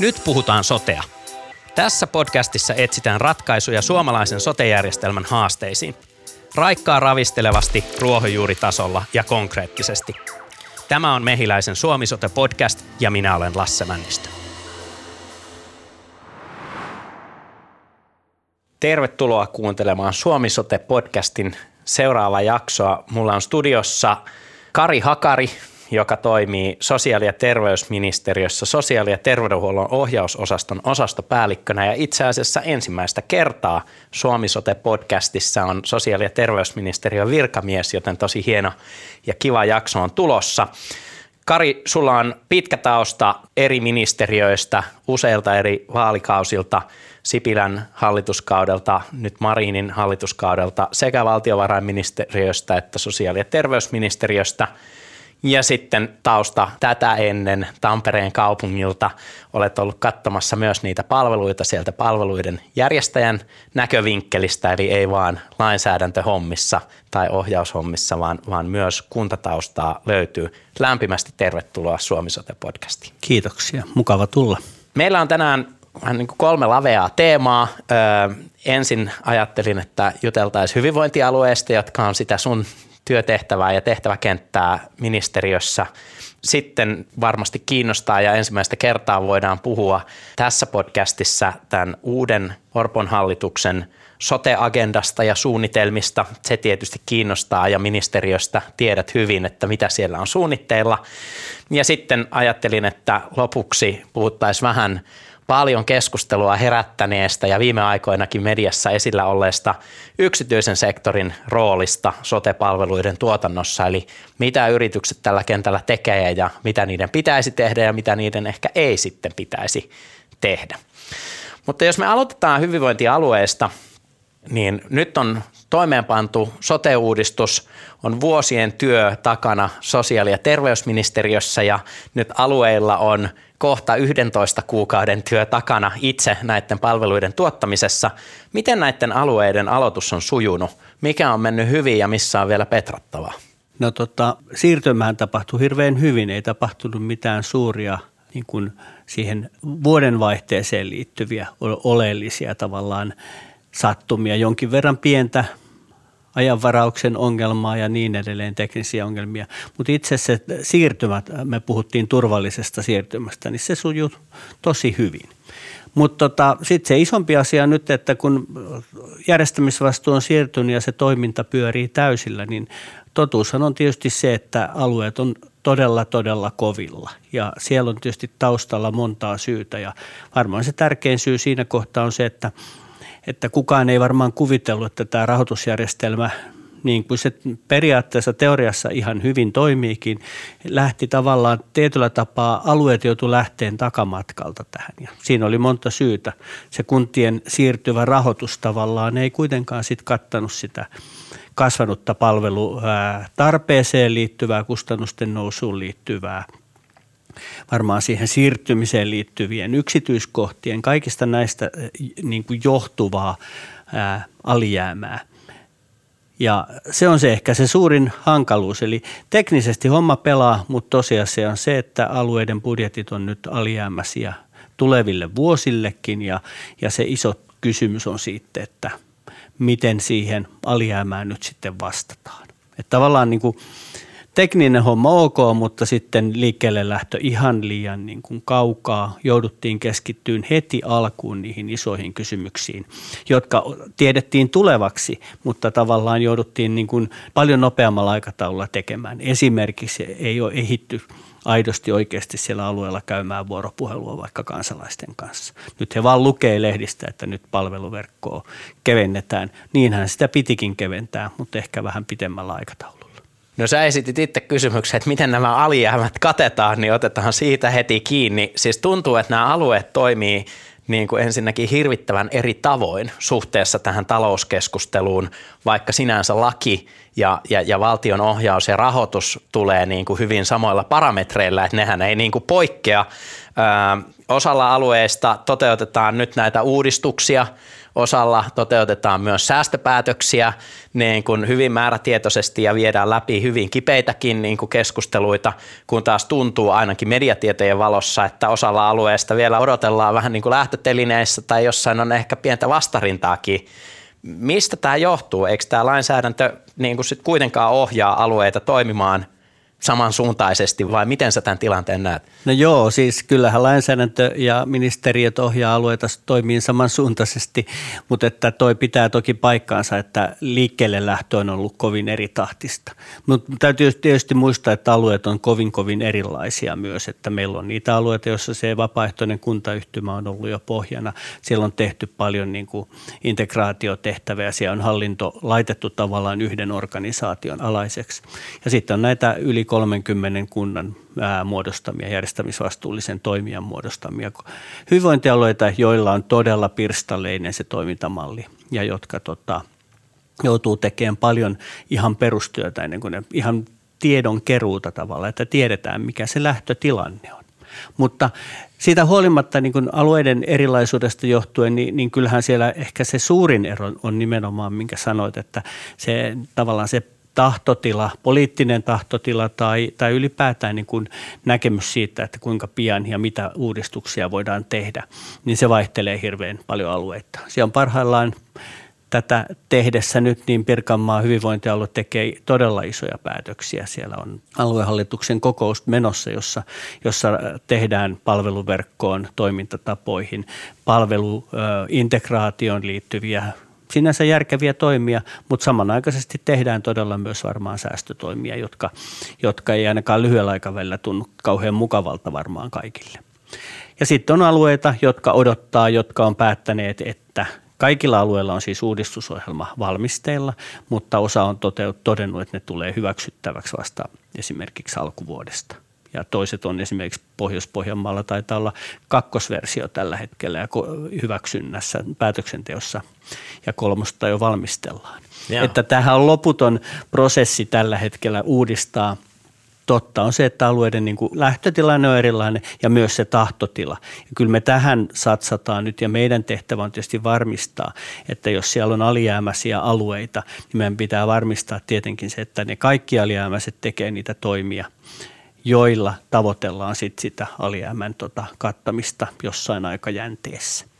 Nyt puhutaan sotea. Tässä podcastissa etsitään ratkaisuja suomalaisen sotejärjestelmän haasteisiin. Raikkaa ravistelevasti, ruohonjuuritasolla ja konkreettisesti. Tämä on Mehiläisen Suomi-sote-podcast ja minä olen Lasse Männistö. Tervetuloa kuuntelemaan Suomi-sote-podcastin seuraavaa jaksoa. Mulla on studiossa Kari Hakari, joka toimii sosiaali- ja terveysministeriössä sosiaali- ja terveydenhuollon ohjausosaston osastopäällikkönä. Ja itse asiassa ensimmäistä kertaa Suomi Sote-podcastissa on sosiaali- ja terveysministeriön virkamies, joten tosi hieno ja kiva jakso on tulossa. Kari, sulla on pitkä tausta eri ministeriöistä, useilta eri vaalikausilta, Sipilän hallituskaudelta, nyt Marinin hallituskaudelta sekä valtiovarainministeriöstä että sosiaali- ja terveysministeriöstä – ja sitten tausta tätä ennen Tampereen kaupungilta olet ollut katsomassa myös niitä palveluita sieltä palveluiden järjestäjän näkövinkkelistä, eli ei vaan lainsäädäntöhommissa tai ohjaushommissa, vaan, vaan myös kuntataustaa löytyy. Lämpimästi tervetuloa Suomi Sote-podcastiin. Kiitoksia, mukava tulla. Meillä on tänään vähän niin kuin kolme laveaa teemaa. Öö, ensin ajattelin, että juteltaisiin hyvinvointialueesta, jotka on sitä sun työtehtävää ja tehtäväkenttää ministeriössä. Sitten varmasti kiinnostaa ja ensimmäistä kertaa voidaan puhua tässä podcastissa tämän uuden Orpon hallituksen sote-agendasta ja suunnitelmista. Se tietysti kiinnostaa ja ministeriöstä tiedät hyvin, että mitä siellä on suunnitteilla. Ja sitten ajattelin, että lopuksi puhuttaisiin vähän paljon keskustelua herättäneestä ja viime aikoinakin mediassa esillä olleesta yksityisen sektorin roolista sote-palveluiden tuotannossa, eli mitä yritykset tällä kentällä tekee ja mitä niiden pitäisi tehdä ja mitä niiden ehkä ei sitten pitäisi tehdä. Mutta jos me aloitetaan hyvinvointialueesta, niin nyt on toimeenpantu sote-uudistus, on vuosien työ takana sosiaali- ja terveysministeriössä ja nyt alueilla on – kohta 11 kuukauden työ takana itse näiden palveluiden tuottamisessa. Miten näiden alueiden aloitus on sujunut? Mikä on mennyt hyvin ja missä on vielä petrattavaa? No tota, siirtymään tapahtui hirveän hyvin, ei tapahtunut mitään suuria niin kuin siihen vuodenvaihteeseen liittyviä oleellisia tavallaan sattumia. Jonkin verran pientä ajanvarauksen ongelmaa ja niin edelleen, teknisiä ongelmia. Mutta itse se siirtymät, me puhuttiin turvallisesta siirtymästä, niin se sujuu tosi hyvin. Mutta tota, sitten se isompi asia nyt, että kun järjestämisvastuu on siirtynyt ja se toiminta pyörii täysillä, niin totuushan on tietysti se, että alueet on todella, todella kovilla. Ja siellä on tietysti taustalla montaa syytä ja varmaan se tärkein syy siinä kohtaa on se, että – että kukaan ei varmaan kuvitellut, että tämä rahoitusjärjestelmä niin kuin se periaatteessa teoriassa ihan hyvin toimiikin, lähti tavallaan tietyllä tapaa, alueet joutu lähteen takamatkalta tähän. Ja siinä oli monta syytä. Se kuntien siirtyvä rahoitus tavallaan ei kuitenkaan sitten kattanut sitä kasvanutta palvelutarpeeseen liittyvää, kustannusten nousuun liittyvää varmaan siihen siirtymiseen liittyvien yksityiskohtien, kaikista näistä eh, niin kuin johtuvaa ää, alijäämää. Ja se on se ehkä se suurin hankaluus. Eli teknisesti homma pelaa, mutta tosiasia on se, että alueiden budjetit on nyt alijäämäisiä tuleville vuosillekin ja, ja se iso kysymys on sitten, että miten siihen alijäämään nyt sitten vastataan. Että tavallaan niin kuin tekninen homma ok, mutta sitten liikkeelle lähtö ihan liian niin kuin kaukaa. Jouduttiin keskittyyn heti alkuun niihin isoihin kysymyksiin, jotka tiedettiin tulevaksi, mutta tavallaan jouduttiin niin kuin paljon nopeammalla aikataululla tekemään. Esimerkiksi ei ole ehitty aidosti oikeasti siellä alueella käymään vuoropuhelua vaikka kansalaisten kanssa. Nyt he vaan lukee lehdistä, että nyt palveluverkkoa kevennetään. Niinhän sitä pitikin keventää, mutta ehkä vähän pitemmällä aikataululla. No sä esitit itse kysymyksen, että miten nämä alijäämät katetaan, niin otetaan siitä heti kiinni. Siis tuntuu, että nämä alueet toimii niin kuin ensinnäkin hirvittävän eri tavoin suhteessa tähän talouskeskusteluun, vaikka sinänsä laki ja, ja, ja valtion ohjaus ja rahoitus tulee niin kuin hyvin samoilla parametreilla, että nehän ei niin kuin poikkea. Ö, osalla alueista toteutetaan nyt näitä uudistuksia – osalla toteutetaan myös säästöpäätöksiä niin kuin hyvin määrätietoisesti ja viedään läpi hyvin kipeitäkin niin kuin keskusteluita, kun taas tuntuu ainakin mediatietojen valossa, että osalla alueesta vielä odotellaan vähän niin kuin lähtötelineissä tai jossain on ehkä pientä vastarintaakin. Mistä tämä johtuu? Eikö tämä lainsäädäntö niin kuin sit kuitenkaan ohjaa alueita toimimaan – samansuuntaisesti vai miten sä tämän tilanteen näet? No joo, siis kyllähän lainsäädäntö ja ministeriöt ohjaa alueita toimii samansuuntaisesti, mutta että toi pitää toki paikkaansa, että liikkeelle lähtö on ollut kovin eri tahtista. Mutta täytyy tietysti muistaa, että alueet on kovin kovin erilaisia myös, että meillä on niitä alueita, joissa se vapaaehtoinen kuntayhtymä on ollut jo pohjana. Siellä on tehty paljon niin kuin integraatiotehtäviä, siellä on hallinto laitettu tavallaan yhden organisaation alaiseksi. Ja sitten on näitä yli 30 kunnan muodostamia, järjestämisvastuullisen toimijan muodostamia hyvinvointialueita, joilla on todella pirstaleinen se toimintamalli ja jotka tota, joutuu tekemään paljon ihan perustyötä ennen kuin ne ihan tiedon keruuta tavalla, että tiedetään mikä se lähtötilanne on. Mutta siitä huolimatta niin kuin alueiden erilaisuudesta johtuen, niin, niin kyllähän siellä ehkä se suurin ero on nimenomaan, minkä sanoit, että se tavallaan se tahtotila, poliittinen tahtotila tai, tai ylipäätään niin kuin näkemys siitä, että kuinka pian ja mitä uudistuksia voidaan tehdä, niin se vaihtelee hirveän paljon alueita. Siellä on parhaillaan tätä tehdessä nyt, niin Pirkanmaa hyvinvointialue tekee todella isoja päätöksiä. Siellä on aluehallituksen kokous menossa, jossa, jossa tehdään palveluverkkoon, toimintatapoihin, palveluintegraatioon liittyviä sinänsä järkeviä toimia, mutta samanaikaisesti tehdään todella myös varmaan säästötoimia, jotka, jotka ei ainakaan lyhyellä aikavälillä tunnu kauhean mukavalta varmaan kaikille. Ja sitten on alueita, jotka odottaa, jotka on päättäneet, että Kaikilla alueilla on siis uudistusohjelma valmisteilla, mutta osa on todennut, että ne tulee hyväksyttäväksi vasta esimerkiksi alkuvuodesta – ja toiset on esimerkiksi Pohjois-Pohjanmaalla taitaa olla kakkosversio tällä hetkellä ja hyväksynnässä päätöksenteossa ja kolmosta jo valmistellaan. Joo. Että tähän on loputon prosessi tällä hetkellä uudistaa – totta on se, että alueiden niin kuin lähtötilanne on erilainen ja myös se tahtotila. Ja kyllä me tähän satsataan nyt ja meidän tehtävä on tietysti varmistaa, että jos siellä on alijäämäisiä alueita, niin meidän pitää varmistaa tietenkin se, että ne kaikki alijäämäiset tekee niitä toimia – joilla tavoitellaan sit sitä alijäämän tota kattamista jossain aikajänteessä.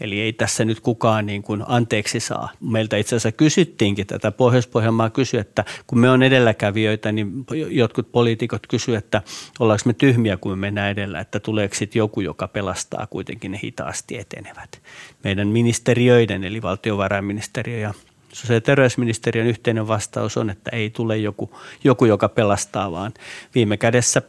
Eli ei tässä nyt kukaan niin kuin anteeksi saa. Meiltä itse asiassa kysyttiinkin tätä Pohjois-Pohjanmaa kysy, että kun me on edelläkävijöitä, niin jotkut poliitikot kysyvät, että ollaanko me tyhmiä, kun me mennään edellä, että tuleeko sitten joku, joka pelastaa kuitenkin ne hitaasti etenevät. Meidän ministeriöiden, eli valtiovarainministeriö ja sosiaali- ja terveysministeriön yhteinen vastaus on, että ei tule joku, joku joka pelastaa, vaan viime kädessä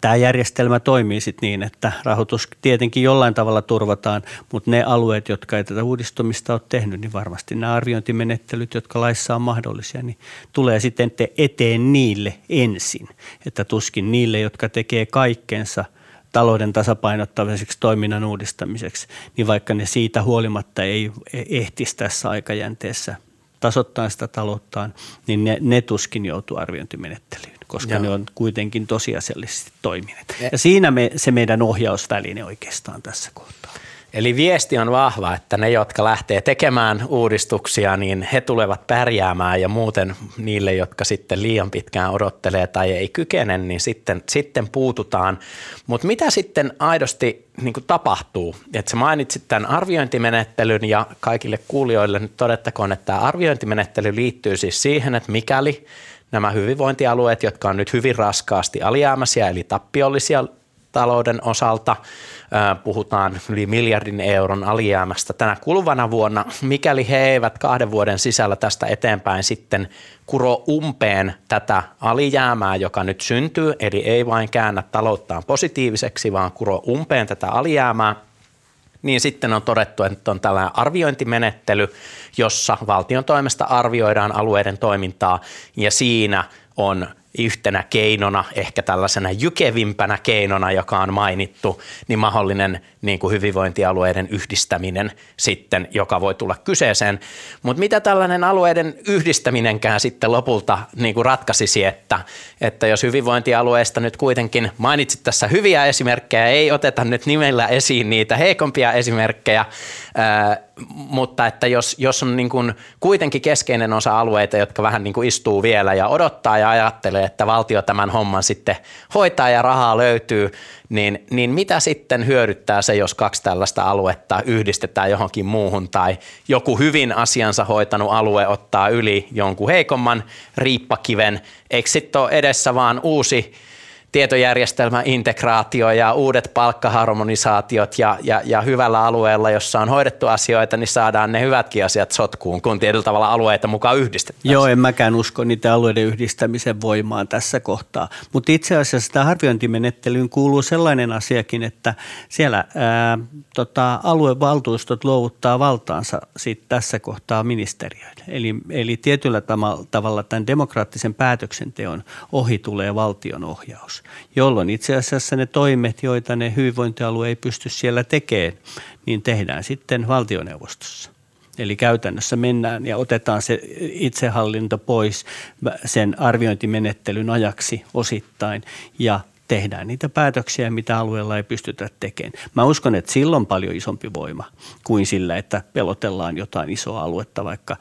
tämä järjestelmä toimii sitten niin, että rahoitus tietenkin jollain tavalla turvataan, mutta ne alueet, jotka ei tätä uudistumista ole tehnyt, niin varmasti nämä arviointimenettelyt, jotka laissa on mahdollisia, niin tulee sitten eteen niille ensin. Että tuskin niille, jotka tekee kaikkensa – talouden tasapainottamiseksi toiminnan uudistamiseksi, niin vaikka ne siitä huolimatta ei ehtisi tässä aikajänteessä tasoittaa sitä talouttaan, niin ne, ne tuskin joutuu arviointimenettelyyn, koska Joo. ne on kuitenkin tosiasiallisesti toimineet. Ja siinä me, se meidän ohjausväline oikeastaan tässä kohtaa. Eli viesti on vahva, että ne, jotka lähtee tekemään uudistuksia, niin he tulevat pärjäämään ja muuten niille, jotka sitten liian pitkään odottelee tai ei kykene, niin sitten, sitten puututaan. Mutta mitä sitten aidosti niin tapahtuu? Et sä mainitsit tämän arviointimenettelyn ja kaikille kuulijoille nyt todettakoon, että tämä arviointimenettely liittyy siis siihen, että mikäli nämä hyvinvointialueet, jotka on nyt hyvin raskaasti alijäämäisiä eli tappiollisia talouden osalta – puhutaan yli miljardin euron alijäämästä tänä kuluvana vuonna, mikäli he eivät kahden vuoden sisällä tästä eteenpäin sitten kuro umpeen tätä alijäämää, joka nyt syntyy, eli ei vain käännä talouttaan positiiviseksi, vaan kuro umpeen tätä alijäämää, niin sitten on todettu, että on tällainen arviointimenettely, jossa valtion toimesta arvioidaan alueiden toimintaa ja siinä on yhtenä keinona, ehkä tällaisena jykevimpänä keinona, joka on mainittu, niin mahdollinen niin kuin hyvinvointialueiden yhdistäminen sitten, joka voi tulla kyseeseen. Mutta mitä tällainen alueiden yhdistäminenkään sitten lopulta niin kuin ratkaisisi, että, että jos hyvinvointialueesta nyt kuitenkin mainitsit tässä hyviä esimerkkejä, ei oteta nyt nimellä esiin niitä heikompia esimerkkejä, mutta että jos, jos on niin kuin kuitenkin keskeinen osa alueita, jotka vähän niin kuin istuu vielä ja odottaa ja ajattelee, että valtio tämän homman sitten hoitaa ja rahaa löytyy, niin, niin mitä sitten hyödyttää se, jos kaksi tällaista aluetta yhdistetään johonkin muuhun tai joku hyvin asiansa hoitanut alue ottaa yli jonkun heikomman riippakiven, eikö sitten ole edessä vaan uusi tietojärjestelmäintegraatio ja uudet palkkaharmonisaatiot ja, ja, ja hyvällä alueella, jossa on hoidettu asioita, niin saadaan ne hyvätkin asiat sotkuun, kun tietyllä tavalla alueita mukaan yhdistetään. Joo, en mäkään usko niitä alueiden yhdistämisen voimaan tässä kohtaa. Mutta itse asiassa tämä arviointimenettelyyn kuuluu sellainen asiakin, että siellä ää, tota, aluevaltuustot luovuttaa valtaansa sit tässä kohtaa ministeriöille. Eli, eli tietyllä tavalla tämän demokraattisen päätöksenteon ohi tulee valtion ohjaus jolloin itse asiassa ne toimet, joita ne hyvinvointialue ei pysty siellä tekemään, niin tehdään sitten valtioneuvostossa. Eli käytännössä mennään ja otetaan se itsehallinto pois sen arviointimenettelyn ajaksi osittain ja tehdään niitä päätöksiä, mitä alueella ei pystytä tekemään. Mä uskon, että silloin on paljon isompi voima kuin sillä, että pelotellaan jotain isoa aluetta, vaikka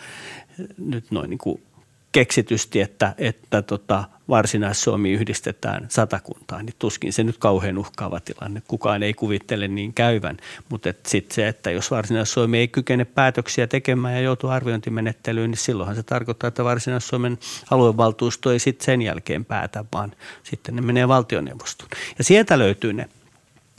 nyt noin niin kuin keksitysti, että, että tota, Varsinais-Suomi yhdistetään satakuntaan, niin tuskin se nyt kauhean uhkaava tilanne. Kukaan ei kuvittele niin käyvän, mutta sitten se, että jos Varsinais-Suomi ei kykene päätöksiä tekemään ja joutuu arviointimenettelyyn, niin silloinhan se tarkoittaa, että Varsinais-Suomen aluevaltuusto ei sitten sen jälkeen päätä, vaan sitten ne menee valtioneuvostoon. Ja sieltä löytyy ne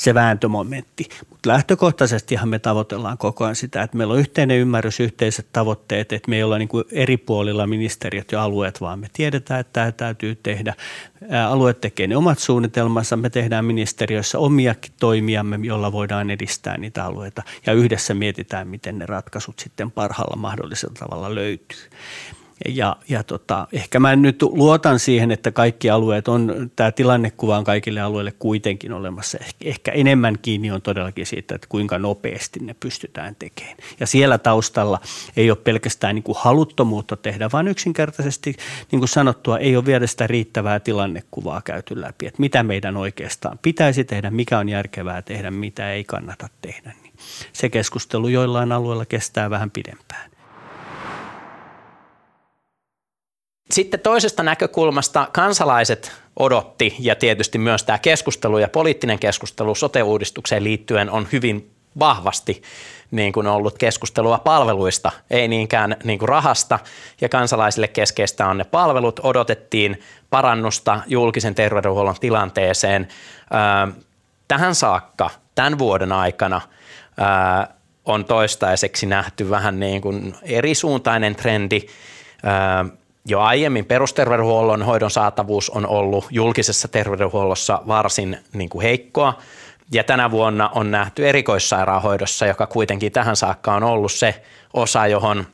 se vääntömomentti. Mutta lähtökohtaisestihan me tavoitellaan koko ajan sitä, että meillä on yhteinen ymmärrys, yhteiset tavoitteet, että me ei olla niin kuin eri puolilla ministeriöt ja alueet, vaan me tiedetään, että tämä täytyy tehdä. Alueet tekee ne omat suunnitelmansa, me tehdään ministeriössä omiakin toimiamme, joilla voidaan edistää niitä alueita ja yhdessä mietitään, miten ne ratkaisut sitten parhaalla mahdollisella tavalla löytyy. Ja, ja tota, ehkä mä nyt luotan siihen, että kaikki alueet on, tämä tilannekuva on kaikille alueille kuitenkin olemassa. Ehkä, ehkä enemmän kiinni on todellakin siitä, että kuinka nopeasti ne pystytään tekemään. Ja siellä taustalla ei ole pelkästään niin kuin haluttomuutta tehdä, vaan yksinkertaisesti, niin kuin sanottua, ei ole vielä sitä riittävää tilannekuvaa käyty läpi, että mitä meidän oikeastaan pitäisi tehdä, mikä on järkevää tehdä, mitä ei kannata tehdä. Niin se keskustelu joillain alueilla kestää vähän pidempään. Sitten toisesta näkökulmasta kansalaiset odotti ja tietysti myös tämä keskustelu ja poliittinen keskustelu sote-uudistukseen liittyen on hyvin vahvasti niin kuin ollut keskustelua palveluista, ei niinkään niin kuin rahasta ja kansalaisille keskeistä on ne palvelut. Odotettiin parannusta julkisen terveydenhuollon tilanteeseen. Tähän saakka, tämän vuoden aikana on toistaiseksi nähty vähän niin kuin erisuuntainen trendi jo aiemmin perusterveydenhuollon hoidon saatavuus on ollut julkisessa terveydenhuollossa varsin niin kuin heikkoa. Ja tänä vuonna on nähty erikoissairaanhoidossa, joka kuitenkin tähän saakka on ollut se osa, johon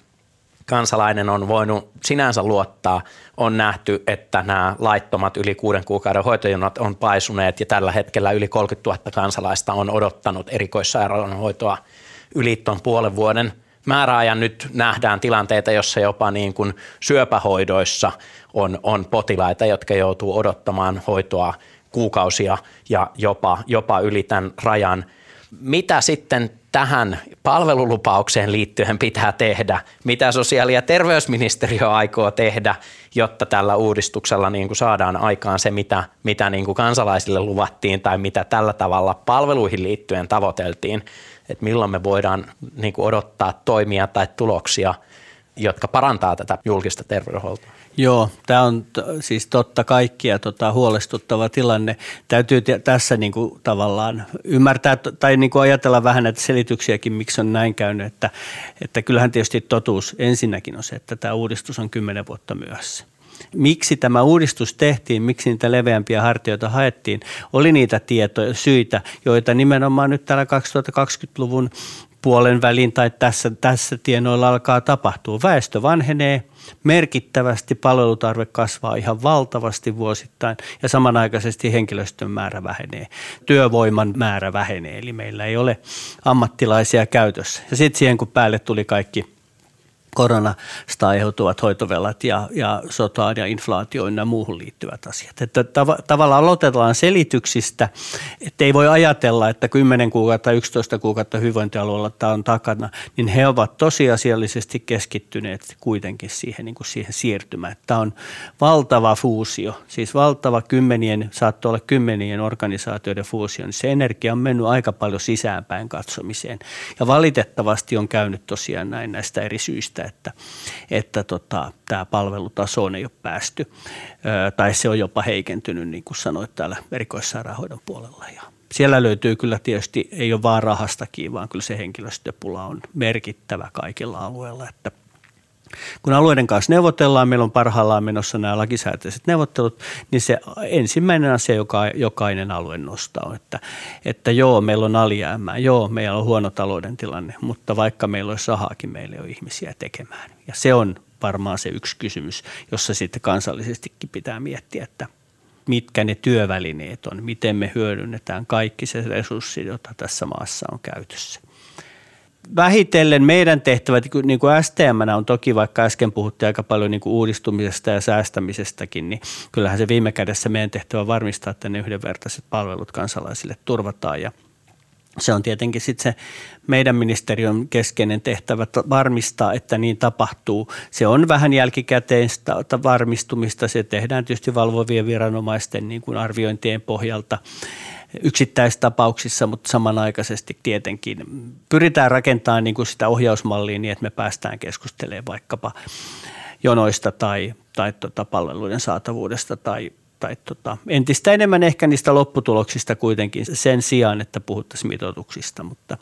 kansalainen on voinut sinänsä luottaa, on nähty, että nämä laittomat yli kuuden kuukauden hoitojonot on paisuneet ja tällä hetkellä yli 30 000 kansalaista on odottanut erikoissairaanhoitoa yli tuon puolen vuoden – määräajan nyt nähdään tilanteita, jossa jopa niin kuin syöpähoidoissa on, on potilaita, jotka joutuu odottamaan hoitoa kuukausia ja jopa, jopa yli tämän rajan. Mitä sitten tähän palvelulupaukseen liittyen pitää tehdä? Mitä sosiaali- ja terveysministeriö aikoo tehdä, jotta tällä uudistuksella niin kuin saadaan aikaan se, mitä, mitä niin kuin kansalaisille luvattiin tai mitä tällä tavalla palveluihin liittyen tavoiteltiin? Että milloin me voidaan niin kuin odottaa toimia tai tuloksia, jotka parantaa tätä julkista terveydenhuoltoa. Joo, tämä on t- siis totta kaikkia tota, huolestuttava tilanne. Täytyy t- tässä niin kuin, tavallaan ymmärtää tai niin kuin ajatella vähän näitä selityksiäkin, miksi on näin käynyt. Että, että kyllähän tietysti totuus ensinnäkin on se, että tämä uudistus on kymmenen vuotta myöhässä. Miksi tämä uudistus tehtiin, miksi niitä leveämpiä hartioita haettiin, oli niitä tietoja, syitä, joita nimenomaan nyt täällä 2020-luvun puolen välin tai tässä, tässä tienoilla alkaa tapahtua. Väestö vanhenee merkittävästi, palvelutarve kasvaa ihan valtavasti vuosittain ja samanaikaisesti henkilöstön määrä vähenee, työvoiman määrä vähenee, eli meillä ei ole ammattilaisia käytössä. Ja sitten siihen kun päälle tuli kaikki – koronasta aiheutuvat hoitovelat ja, ja sotaan ja inflaatioon ja muuhun liittyvät asiat. Että tav- tavallaan aloitetaan selityksistä, että ei voi ajatella, että 10 kuukautta, 11 kuukautta hyvinvointialueella tämä on takana, niin he ovat tosiasiallisesti keskittyneet kuitenkin siihen, niin kuin siihen siirtymään. Tämä on valtava fuusio, siis valtava kymmenien, saattoi olla kymmenien organisaatioiden fuusio, niin se energia on mennyt aika paljon sisäänpäin katsomiseen. Ja valitettavasti on käynyt tosiaan näin näistä eri syistä, että, että tota, tämä palvelutaso ei ole päästy tai se on jopa heikentynyt, niin kuin sanoit täällä erikoissairaanhoidon puolella. Ja siellä löytyy kyllä tietysti, ei ole vaan rahastakin, vaan kyllä se henkilöstöpula on merkittävä kaikilla alueilla, että – kun alueiden kanssa neuvotellaan, meillä on parhaillaan menossa nämä lakisääteiset neuvottelut, niin se ensimmäinen asia, joka jokainen alue nostaa, on, että, että joo, meillä on alijäämää, joo, meillä on huono talouden tilanne, mutta vaikka meillä olisi rahaakin, meillä on ihmisiä tekemään. Ja se on varmaan se yksi kysymys, jossa sitten kansallisestikin pitää miettiä, että mitkä ne työvälineet on, miten me hyödynnetään kaikki se resurssi, jota tässä maassa on käytössä vähitellen meidän tehtävät, niin kuin STM on toki, vaikka äsken puhuttiin aika paljon niin kuin uudistumisesta ja säästämisestäkin, niin kyllähän se viime kädessä meidän tehtävä varmistaa, että ne yhdenvertaiset palvelut kansalaisille turvataan ja se on tietenkin sitten se meidän ministeriön keskeinen tehtävä varmistaa, että niin tapahtuu. Se on vähän jälkikäteistä varmistumista. Se tehdään tietysti valvovien viranomaisten niin kuin arviointien pohjalta yksittäistapauksissa, mutta samanaikaisesti tietenkin pyritään rakentamaan niin kuin sitä ohjausmallia niin, että me päästään keskustelemaan vaikkapa jonoista tai, tai tota palveluiden saatavuudesta tai, tai tota, entistä enemmän ehkä niistä lopputuloksista kuitenkin sen sijaan, että puhuttaisiin mitoituksista, mutta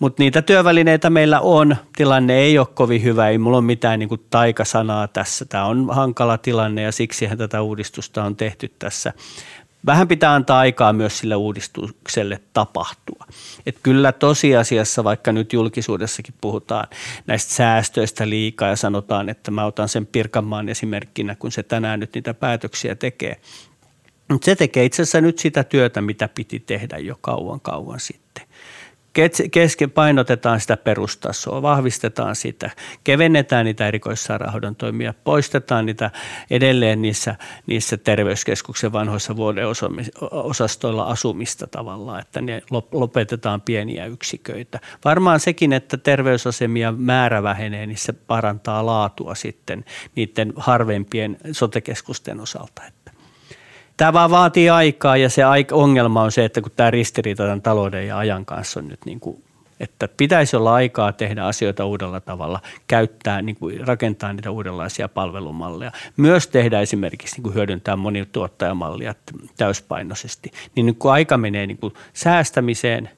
mutta niitä työvälineitä meillä on. Tilanne ei ole kovin hyvä, ei mulla ole mitään niin taikasanaa tässä. Tämä on hankala tilanne ja siksihän tätä uudistusta on tehty tässä vähän pitää antaa aikaa myös sille uudistukselle tapahtua. Et kyllä tosiasiassa, vaikka nyt julkisuudessakin puhutaan näistä säästöistä liikaa ja sanotaan, että mä otan sen Pirkanmaan esimerkkinä, kun se tänään nyt niitä päätöksiä tekee. Mutta se tekee itse asiassa nyt sitä työtä, mitä piti tehdä jo kauan kauan sitten keske, painotetaan sitä perustasoa, vahvistetaan sitä, kevennetään niitä erikoissairaanhoidon toimia, poistetaan niitä edelleen niissä, niissä terveyskeskuksen vanhoissa vuodeosastoilla asumista tavallaan, että ne lopetetaan pieniä yksiköitä. Varmaan sekin, että terveysasemia määrä vähenee, niin se parantaa laatua sitten niiden harvempien sotekeskusten osalta. Tämä vaan vaatii aikaa ja se ongelma on se, että kun tämä ristiriita tämän talouden ja ajan kanssa on nyt niin kuin että pitäisi olla aikaa tehdä asioita uudella tavalla, käyttää, niin kuin rakentaa niitä uudenlaisia palvelumalleja. Myös tehdä esimerkiksi niin kuin hyödyntää monituottajamallia täyspainoisesti. Niin kun aika menee niin kuin säästämiseen,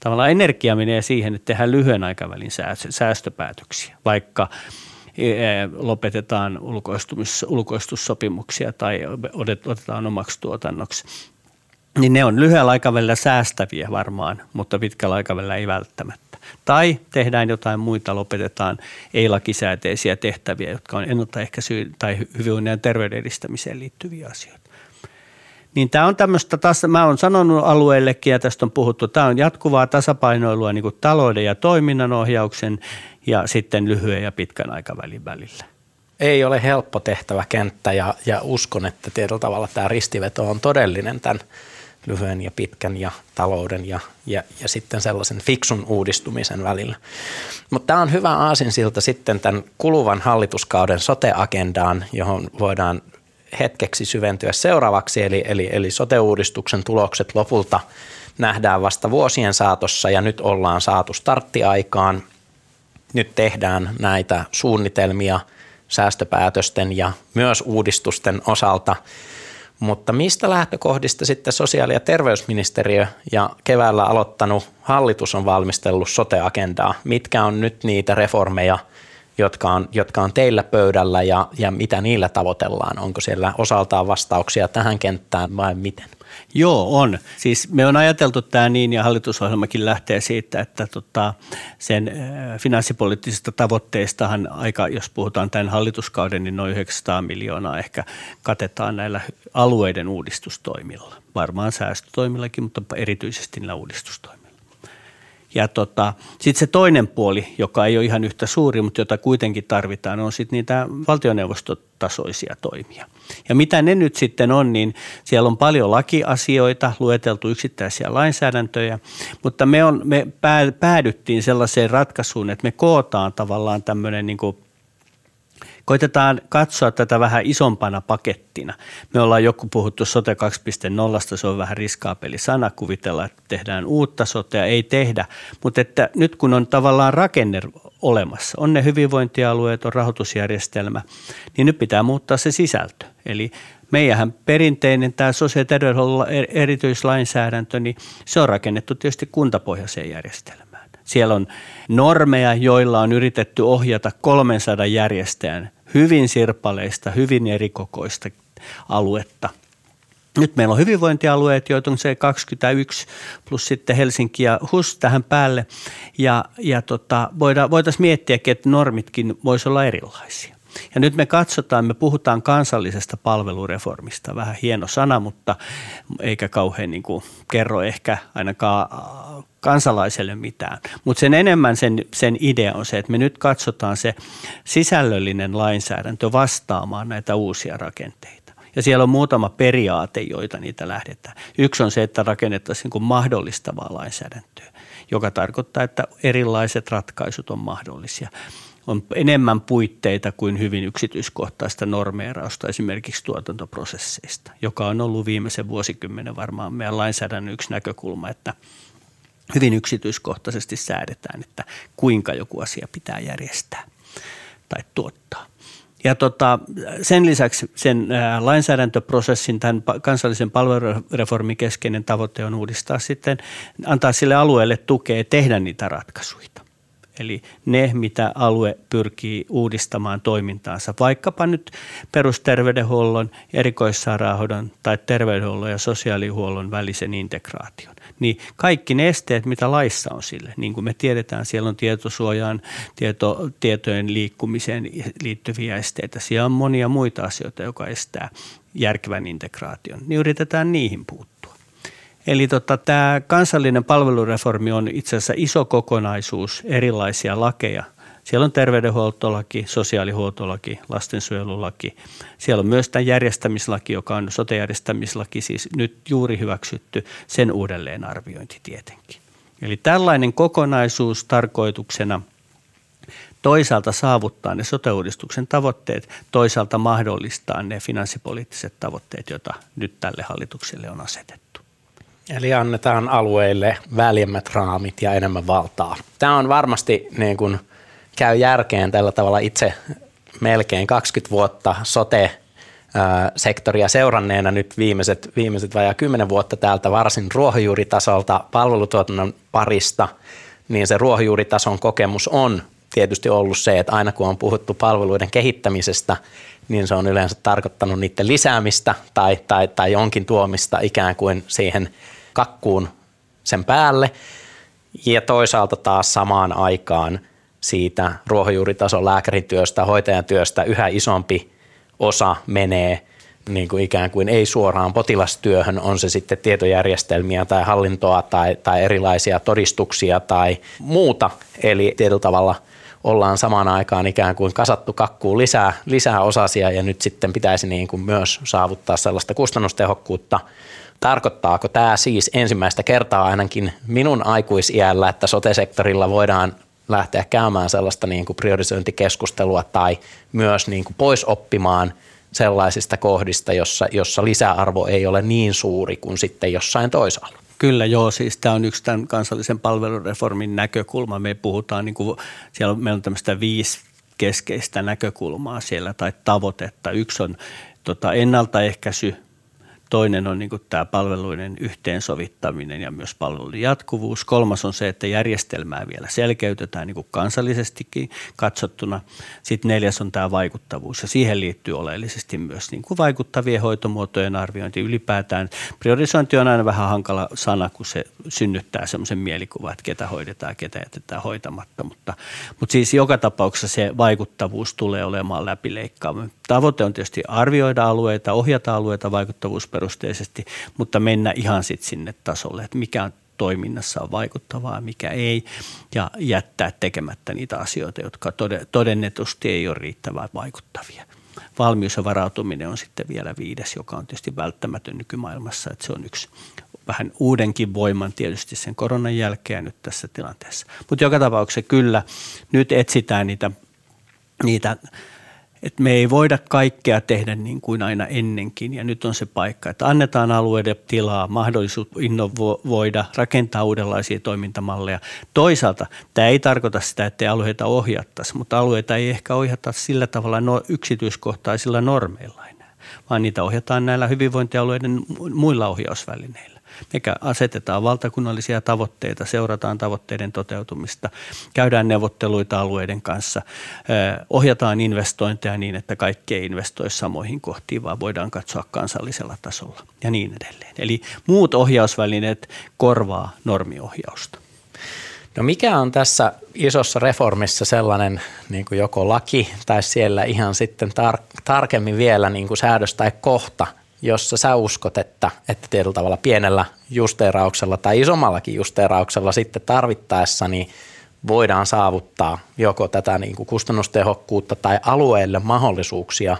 tavallaan energia menee siihen, että tehdään lyhyen aikavälin säästöpäätöksiä, vaikka – lopetetaan ulkoistussopimuksia tai otetaan omaksi tuotannoksi. Niin ne on lyhyellä aikavälillä säästäviä varmaan, mutta pitkällä aikavälillä ei välttämättä. Tai tehdään jotain muita, lopetetaan ei-lakisääteisiä tehtäviä, jotka on ennaltaehkäisyyn tai hyvinvoinnin ja terveyden edistämiseen liittyviä asioita. Niin tämä on tämmöistä, mä olen sanonut alueellekin ja tästä on puhuttu, tämä on jatkuvaa tasapainoilua niin kuin talouden ja toiminnan ohjauksen ja sitten lyhyen ja pitkän aikavälin välillä. Ei ole helppo tehtävä kenttä ja, ja uskon, että tietyllä tavalla tämä ristiveto on todellinen tämän lyhyen ja pitkän ja talouden ja, ja, ja sitten sellaisen fiksun uudistumisen välillä. Mutta tämä on hyvä aasinsilta sitten tämän kuluvan hallituskauden sote-agendaan, johon voidaan hetkeksi syventyä seuraavaksi, eli, eli, eli sote-uudistuksen tulokset lopulta nähdään vasta vuosien saatossa ja nyt ollaan saatu starttiaikaan. Nyt tehdään näitä suunnitelmia säästöpäätösten ja myös uudistusten osalta, mutta mistä lähtökohdista sitten sosiaali- ja terveysministeriö ja keväällä aloittanut hallitus on valmistellut sote-agendaa? Mitkä on nyt niitä reformeja, jotka on, jotka on teillä pöydällä ja, ja mitä niillä tavoitellaan? Onko siellä osaltaan vastauksia tähän kenttään vai miten? Joo, on. Siis me on ajateltu tämä niin ja hallitusohjelmakin lähtee siitä, että tota, sen finanssipoliittisista tavoitteistahan aika, jos puhutaan tämän hallituskauden, niin noin 900 miljoonaa ehkä katetaan näillä alueiden uudistustoimilla. Varmaan säästötoimillakin, mutta erityisesti näillä uudistustoimilla. Ja tota, sitten se toinen puoli, joka ei ole ihan yhtä suuri, mutta jota kuitenkin tarvitaan, on sitten niitä valtioneuvostotasoisia toimia. Ja mitä ne nyt sitten on, niin siellä on paljon lakiasioita, lueteltu yksittäisiä lainsäädäntöjä, mutta me, on, me päädyttiin sellaiseen ratkaisuun, että me kootaan tavallaan tämmöinen niin kuin koitetaan katsoa tätä vähän isompana pakettina. Me ollaan joku puhuttu sote 2.0, se on vähän riskaapeli sana kuvitella, että tehdään uutta sotea, ei tehdä, mutta että nyt kun on tavallaan rakenne olemassa, on ne hyvinvointialueet, on rahoitusjärjestelmä, niin nyt pitää muuttaa se sisältö. Eli meidän perinteinen tämä sosiaali- ja terveydenhuollon erityislainsäädäntö, niin se on rakennettu tietysti kuntapohjaiseen järjestelmään. Siellä on normeja, joilla on yritetty ohjata 300 järjestäjän hyvin sirpaleista, hyvin erikokoista aluetta. Nyt meillä on hyvinvointialueet, joita on se 21 plus sitten Helsinki ja HUS tähän päälle. Ja, ja tota, voitaisiin miettiä, että normitkin voisivat olla erilaisia. Ja nyt me katsotaan, me puhutaan kansallisesta palvelureformista, vähän hieno sana, mutta eikä kauhean niin kuin kerro ehkä ainakaan kansalaiselle mitään. Mutta sen enemmän sen, sen idea on se, että me nyt katsotaan se sisällöllinen lainsäädäntö vastaamaan näitä uusia rakenteita. Ja siellä on muutama periaate, joita niitä lähdetään. Yksi on se, että rakennettaisiin niin mahdollistavaa lainsäädäntöä, joka tarkoittaa, että erilaiset ratkaisut on mahdollisia on enemmän puitteita kuin hyvin yksityiskohtaista normeerausta esimerkiksi tuotantoprosesseista, joka on ollut viimeisen vuosikymmenen varmaan meidän lainsäädännön yksi näkökulma, että hyvin yksityiskohtaisesti säädetään, että kuinka joku asia pitää järjestää tai tuottaa. Ja tota, sen lisäksi sen lainsäädäntöprosessin, tämän kansallisen palvelureformin keskeinen tavoite on uudistaa sitten, antaa sille alueelle tukea tehdä niitä ratkaisuja. Eli ne, mitä alue pyrkii uudistamaan toimintaansa, vaikkapa nyt perusterveydenhuollon, erikoissairaanhoidon tai terveydenhuollon ja sosiaalihuollon välisen integraation. Niin kaikki ne esteet, mitä laissa on sille, niin kuin me tiedetään, siellä on tietosuojaan, tieto, tietojen liikkumiseen liittyviä esteitä. Siellä on monia muita asioita, jotka estää järkevän integraation. Niin yritetään niihin puuttua. Eli tota, tämä kansallinen palvelureformi on itse asiassa iso kokonaisuus erilaisia lakeja. Siellä on terveydenhuoltolaki, sosiaalihuoltolaki, lastensuojelulaki. Siellä on myös tämä järjestämislaki, joka on sote-järjestämislaki, siis nyt juuri hyväksytty, sen uudelleenarviointi tietenkin. Eli tällainen kokonaisuus tarkoituksena toisaalta saavuttaa ne sote-uudistuksen tavoitteet, toisaalta mahdollistaa ne finanssipoliittiset tavoitteet, joita nyt tälle hallitukselle on asetettu. Eli annetaan alueille väljemmät raamit ja enemmän valtaa. Tämä on varmasti niin kuin käy järkeen tällä tavalla itse melkein 20 vuotta sote sektoria seuranneena nyt viimeiset, viimeiset vajaa 10 vuotta täältä varsin ruohonjuuritasolta palvelutuotannon parista, niin se ruohonjuuritason kokemus on tietysti ollut se, että aina kun on puhuttu palveluiden kehittämisestä, niin se on yleensä tarkoittanut niiden lisäämistä tai, tai, tai jonkin tuomista ikään kuin siihen kakkuun sen päälle. Ja toisaalta taas samaan aikaan siitä ruohonjuuritason lääkärityöstä, hoitajan työstä yhä isompi osa menee niin kuin ikään kuin ei suoraan potilastyöhön, on se sitten tietojärjestelmiä tai hallintoa tai, tai erilaisia todistuksia tai muuta. Eli tietyllä tavalla – ollaan samaan aikaan ikään kuin kasattu kakkuun lisää, lisää osasia ja nyt sitten pitäisi niin kuin myös saavuttaa sellaista kustannustehokkuutta. Tarkoittaako tämä siis ensimmäistä kertaa ainakin minun aikuisiällä, että sote-sektorilla voidaan lähteä käymään sellaista niin kuin priorisointikeskustelua tai myös niin kuin pois oppimaan sellaisista kohdista, jossa, jossa lisäarvo ei ole niin suuri kuin sitten jossain toisaalla? Kyllä joo, siis tämä on yksi tämän kansallisen palvelureformin näkökulma. Me puhutaan, niin kuin, siellä meillä on tämmöistä viisi keskeistä näkökulmaa siellä tai tavoitetta. Yksi on tota, ennaltaehkäisy, Toinen on niin kuin tämä palveluiden yhteensovittaminen ja myös palveluiden jatkuvuus. Kolmas on se, että järjestelmää vielä selkeytetään niin kuin kansallisestikin katsottuna. Sitten neljäs on tämä vaikuttavuus ja siihen liittyy oleellisesti myös niin kuin vaikuttavien hoitomuotojen arviointi ylipäätään. Priorisointi on aina vähän hankala sana, kun se synnyttää semmoisen mielikuvan, että ketä hoidetaan, ketä jätetään hoitamatta. Mutta, mutta siis joka tapauksessa se vaikuttavuus tulee olemaan läpileikkaava. Tavoite on tietysti arvioida alueita, ohjata alueita vaikuttavuusperusteisesti, mutta mennä ihan sitten sinne tasolle, että mikä on toiminnassa on vaikuttavaa, mikä ei, ja jättää tekemättä niitä asioita, jotka todennetusti ei ole riittävän vaikuttavia. Valmius ja varautuminen on sitten vielä viides, joka on tietysti välttämätön nykymaailmassa, että se on yksi vähän uudenkin voiman tietysti sen koronan jälkeen nyt tässä tilanteessa. Mutta joka tapauksessa kyllä nyt etsitään niitä, niitä että me ei voida kaikkea tehdä niin kuin aina ennenkin ja nyt on se paikka, että annetaan alueiden tilaa, mahdollisuus innovoida, rakentaa uudenlaisia toimintamalleja. Toisaalta tämä ei tarkoita sitä, että alueita ohjattaisi, mutta alueita ei ehkä ohjata sillä tavalla no, yksityiskohtaisilla normeilla enää, vaan niitä ohjataan näillä hyvinvointialueiden muilla ohjausvälineillä mikä asetetaan valtakunnallisia tavoitteita, seurataan tavoitteiden toteutumista, käydään neuvotteluita alueiden kanssa, ohjataan investointeja niin, että kaikki ei investoi samoihin kohtiin, vaan voidaan katsoa kansallisella tasolla ja niin edelleen. Eli muut ohjausvälineet korvaa normiohjausta. No mikä on tässä isossa reformissa sellainen niin kuin joko laki tai siellä ihan sitten tar- tarkemmin vielä niin kuin säädös tai kohta – jossa sä uskot, että, että tietyllä tavalla pienellä justeerauksella tai isommallakin justeerauksella sitten tarvittaessa niin voidaan saavuttaa joko tätä niin kuin kustannustehokkuutta tai alueelle mahdollisuuksia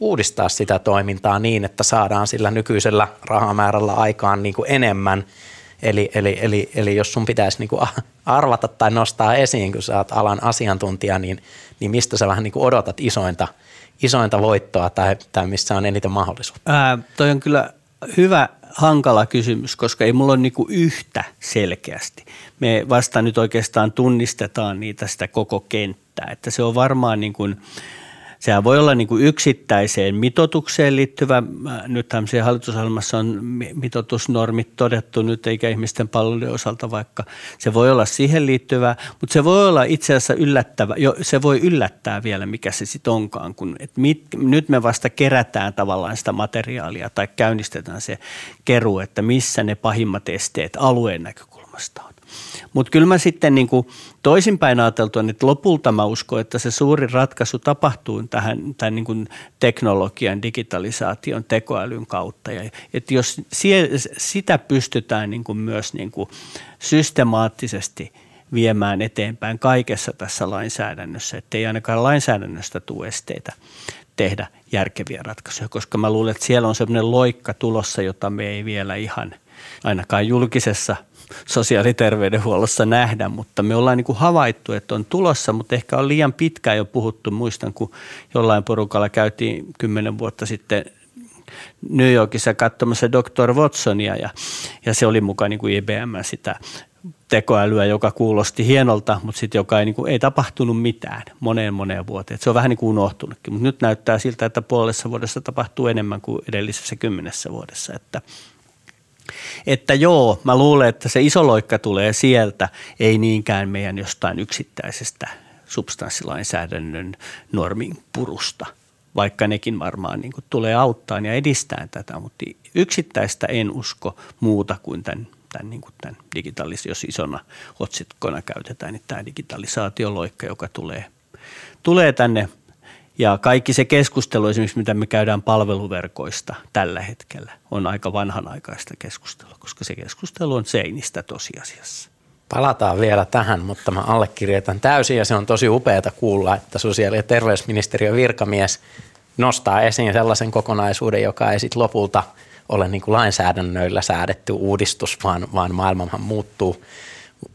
uudistaa sitä toimintaa niin, että saadaan sillä nykyisellä rahamäärällä aikaan niin kuin enemmän. Eli, eli, eli, eli jos sun pitäisi niin kuin arvata tai nostaa esiin, kun sä oot alan asiantuntija, niin, niin mistä sä vähän niin kuin odotat isointa – isointa voittoa tai, tai missä on eniten mahdollisuutta? Ää, toi on kyllä hyvä, hankala kysymys, koska ei mulla ole niinku yhtä selkeästi. Me vasta nyt oikeastaan tunnistetaan niitä sitä koko kenttää, että se on varmaan niin kuin – Sehän voi olla niin kuin yksittäiseen mitotukseen liittyvä. Nyt tämmöisiä hallitusohjelmassa on mitotusnormit todettu nyt eikä ihmisten palveluiden osalta, vaikka se voi olla siihen liittyvä, mutta se voi olla itse asiassa yllättävä, jo, se voi yllättää vielä, mikä se sitten onkaan, kun et mit, nyt me vasta kerätään tavallaan sitä materiaalia tai käynnistetään se keru, että missä ne pahimmat esteet alueen näkökulmasta on. Mutta kyllä mä sitten niin kuin toisinpäin ajateltu, että lopulta mä uskon, että se suuri ratkaisu tapahtuu tähän tämän niin kuin teknologian, digitalisaation, tekoälyn kautta. Ja, että jos sie, sitä pystytään niin kuin myös niin kuin systemaattisesti viemään eteenpäin kaikessa tässä lainsäädännössä, ettei ainakaan lainsäädännöstä tule esteitä tehdä järkeviä ratkaisuja, koska mä luulen, että siellä on sellainen loikka tulossa, jota me ei vielä ihan ainakaan julkisessa – sosiaali- ja terveydenhuollossa nähdä, mutta me ollaan niin havaittu, että on tulossa, mutta ehkä on liian pitkään jo puhuttu. Muistan, kun jollain porukalla käytiin kymmenen vuotta sitten New Yorkissa katsomassa Dr. Watsonia ja, ja se oli mukaan niin IBM sitä tekoälyä, joka kuulosti hienolta, mutta sitten joka ei, niin kuin, ei tapahtunut mitään moneen moneen vuoteen. Et se on vähän niin kuin unohtunutkin, mutta nyt näyttää siltä, että puolessa vuodessa tapahtuu enemmän kuin edellisessä kymmenessä vuodessa. Että että joo, mä luulen, että se iso loikka tulee sieltä, ei niinkään meidän jostain yksittäisestä substanssilainsäädännön normin purusta, vaikka nekin varmaan niin kuin tulee auttaa ja edistää tätä, mutta yksittäistä en usko muuta kuin tämän, tämän, niin kuin tämän digitalis, jos isona otsikkona käytetään, niin tämä digitalisaatioloikka, joka tulee, tulee tänne ja kaikki se keskustelu esimerkiksi, mitä me käydään palveluverkoista tällä hetkellä, on aika vanhanaikaista keskustelua, koska se keskustelu on seinistä tosiasiassa. Palataan vielä tähän, mutta mä allekirjoitan täysin ja se on tosi upeaa kuulla, että sosiaali- ja terveysministeriön virkamies nostaa esiin sellaisen kokonaisuuden, joka ei sitten lopulta ole niin kuin lainsäädännöillä säädetty uudistus, vaan, vaan maailmahan muuttuu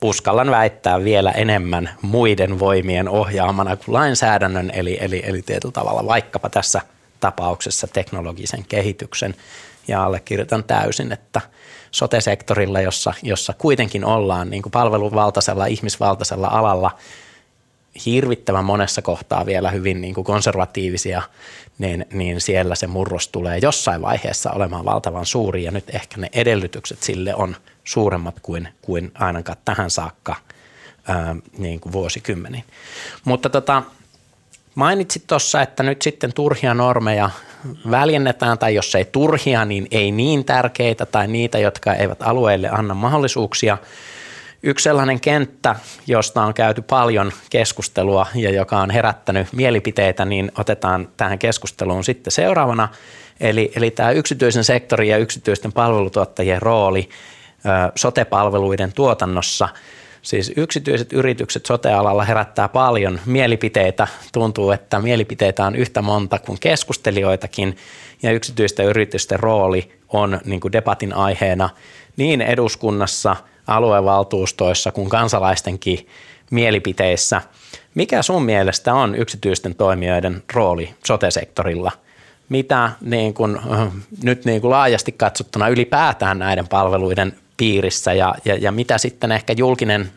uskallan väittää vielä enemmän muiden voimien ohjaamana kuin lainsäädännön, eli, eli, eli tietyllä tavalla vaikkapa tässä tapauksessa teknologisen kehityksen. Ja allekirjoitan täysin, että sote-sektorilla, jossa, jossa kuitenkin ollaan niin kuin palveluvaltaisella, ihmisvaltaisella alalla, hirvittävän monessa kohtaa vielä hyvin niin kuin konservatiivisia, niin, niin siellä se murros tulee jossain vaiheessa olemaan valtavan suuri ja nyt ehkä ne edellytykset sille on suuremmat kuin, kuin ainakaan tähän saakka ää, niin kuin vuosikymmeniin. Mutta tota, mainitsit tuossa, että nyt sitten turhia normeja väljennetään tai jos ei turhia, niin ei niin tärkeitä tai niitä, jotka eivät alueille anna mahdollisuuksia – Yksi sellainen kenttä, josta on käyty paljon keskustelua ja joka on herättänyt mielipiteitä, niin otetaan tähän keskusteluun sitten seuraavana. Eli, eli tämä yksityisen sektorin ja yksityisten palvelutuottajien rooli sote-palveluiden tuotannossa. Siis yksityiset yritykset sote-alalla herättää paljon mielipiteitä. Tuntuu, että mielipiteitä on yhtä monta kuin keskustelijoitakin ja yksityisten yritysten rooli on niin kuin debatin aiheena niin eduskunnassa – aluevaltuustoissa kuin kansalaistenkin mielipiteissä. Mikä sun mielestä on yksityisten toimijoiden rooli sote-sektorilla? Mitä niin kuin, nyt niin kuin laajasti katsottuna ylipäätään näiden palveluiden piirissä ja, ja, ja mitä sitten ehkä julkinen,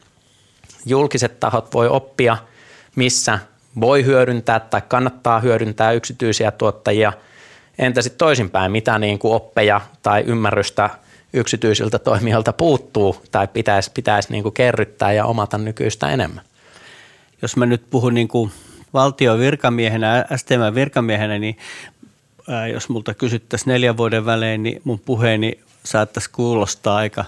julkiset tahot voi oppia, missä voi hyödyntää tai kannattaa hyödyntää yksityisiä tuottajia. Entä sitten toisinpäin, mitä niin kuin oppeja tai ymmärrystä – yksityisiltä toimijoilta puuttuu tai pitäisi, pitäisi niin kuin kerryttää ja omata nykyistä enemmän? Jos mä nyt puhun niin kuin valtion virkamiehenä, STM virkamiehenä, niin jos multa kysyttäisiin neljän vuoden välein, niin mun puheeni saattaisi kuulostaa aika...